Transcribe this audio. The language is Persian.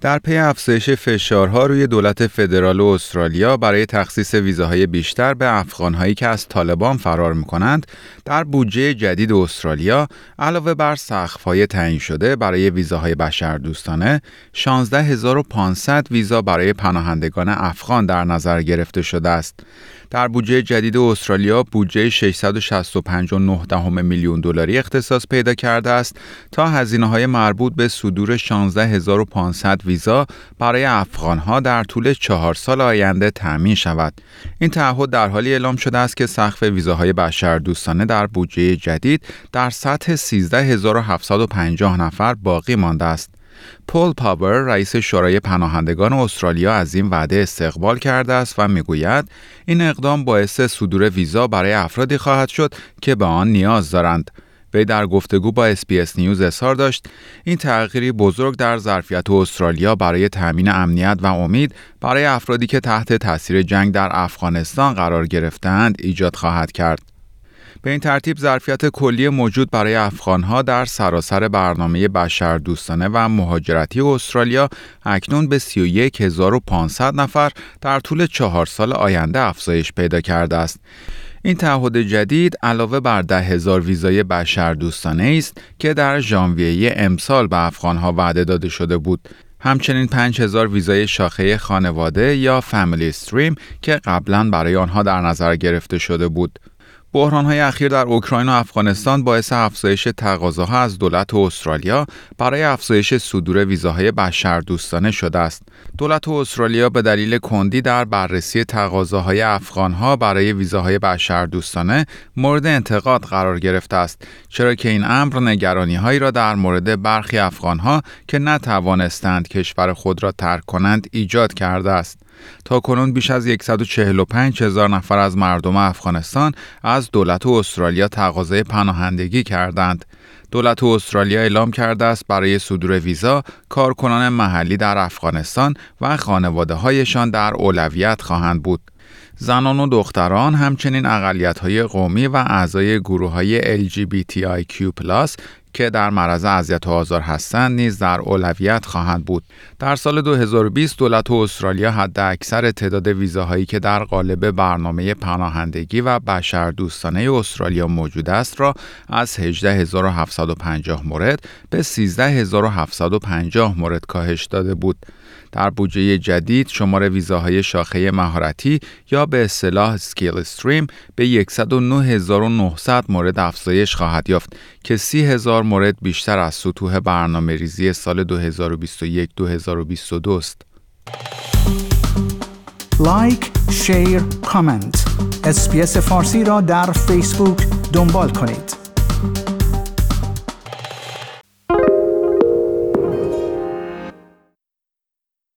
در پی افزایش فشارها روی دولت فدرال استرالیا برای تخصیص ویزاهای بیشتر به افغانهایی که از طالبان فرار می‌کنند در بودجه جدید استرالیا علاوه بر سقف‌های تعیین شده برای ویزاهای بشردوستانه 16500 ویزا برای پناهندگان افغان در نظر گرفته شده است. در بودجه جدید استرالیا بودجه 665.9 میلیون دلاری اختصاص پیدا کرده است تا هزینه های مربوط به صدور 16500 ویزا برای افغانها در طول چهار سال آینده تأمین شود. این تعهد در حالی اعلام شده است که سقف ویزاهای بشردوستانه در بودجه جدید در سطح 13750 نفر باقی مانده است. پال پاور رئیس شورای پناهندگان استرالیا از این وعده استقبال کرده است و می‌گوید این اقدام باعث صدور ویزا برای افرادی خواهد شد که به آن نیاز دارند. وی در گفتگو با SBS News اظهار داشت این تغییری بزرگ در ظرفیت استرالیا برای تأمین امنیت و امید برای افرادی که تحت تاثیر جنگ در افغانستان قرار گرفتند ایجاد خواهد کرد. به این ترتیب ظرفیت کلی موجود برای افغانها در سراسر برنامه بشردوستانه و مهاجرتی استرالیا اکنون به 31500 نفر در طول چهار سال آینده افزایش پیدا کرده است. این تعهد جدید علاوه بر ده هزار ویزای بشردوستانه است که در ژانویه امسال به افغانها وعده داده شده بود. همچنین 5000 ویزای شاخه خانواده یا فامیلی استریم که قبلا برای آنها در نظر گرفته شده بود. های اخیر در اوکراین و افغانستان باعث افزایش تقاضاها از دولت استرالیا برای افزایش صدور ویزاهای بشردوستانه شده است. دولت استرالیا به دلیل کندی در بررسی تقاضاهای افغانها برای ویزاهای بشردوستانه مورد انتقاد قرار گرفته است چرا که این امر نگرانی هایی را در مورد برخی افغانها که نتوانستند کشور خود را ترک کنند ایجاد کرده است. تا کنون بیش از 145 هزار نفر از مردم افغانستان از دولت استرالیا تقاضای پناهندگی کردند. دولت استرالیا اعلام کرده است برای صدور ویزا کارکنان محلی در افغانستان و خانواده هایشان در اولویت خواهند بود. زنان و دختران همچنین اقلیت های قومی و اعضای گروه های LGBTIQ+ که در معرض اذیت و آزار هستند نیز در اولویت خواهند بود. در سال 2020 دولت استرالیا حد اکثر تعداد ویزاهایی که در قالب برنامه پناهندگی و بشردوستانه استرالیا موجود است را از 18750 مورد به 13750 مورد کاهش داده بود. در بودجه جدید شمار ویزاهای شاخه مهارتی یا به اصطلاح skill stream به 109900 مورد افزایش خواهد یافت که 30000 مورد بیشتر از سطوح برنامه ریزی سال 2021-2022 است. لایک، شیر، کامنت. اسپیس فارسی را در فیسبوک دنبال کنید.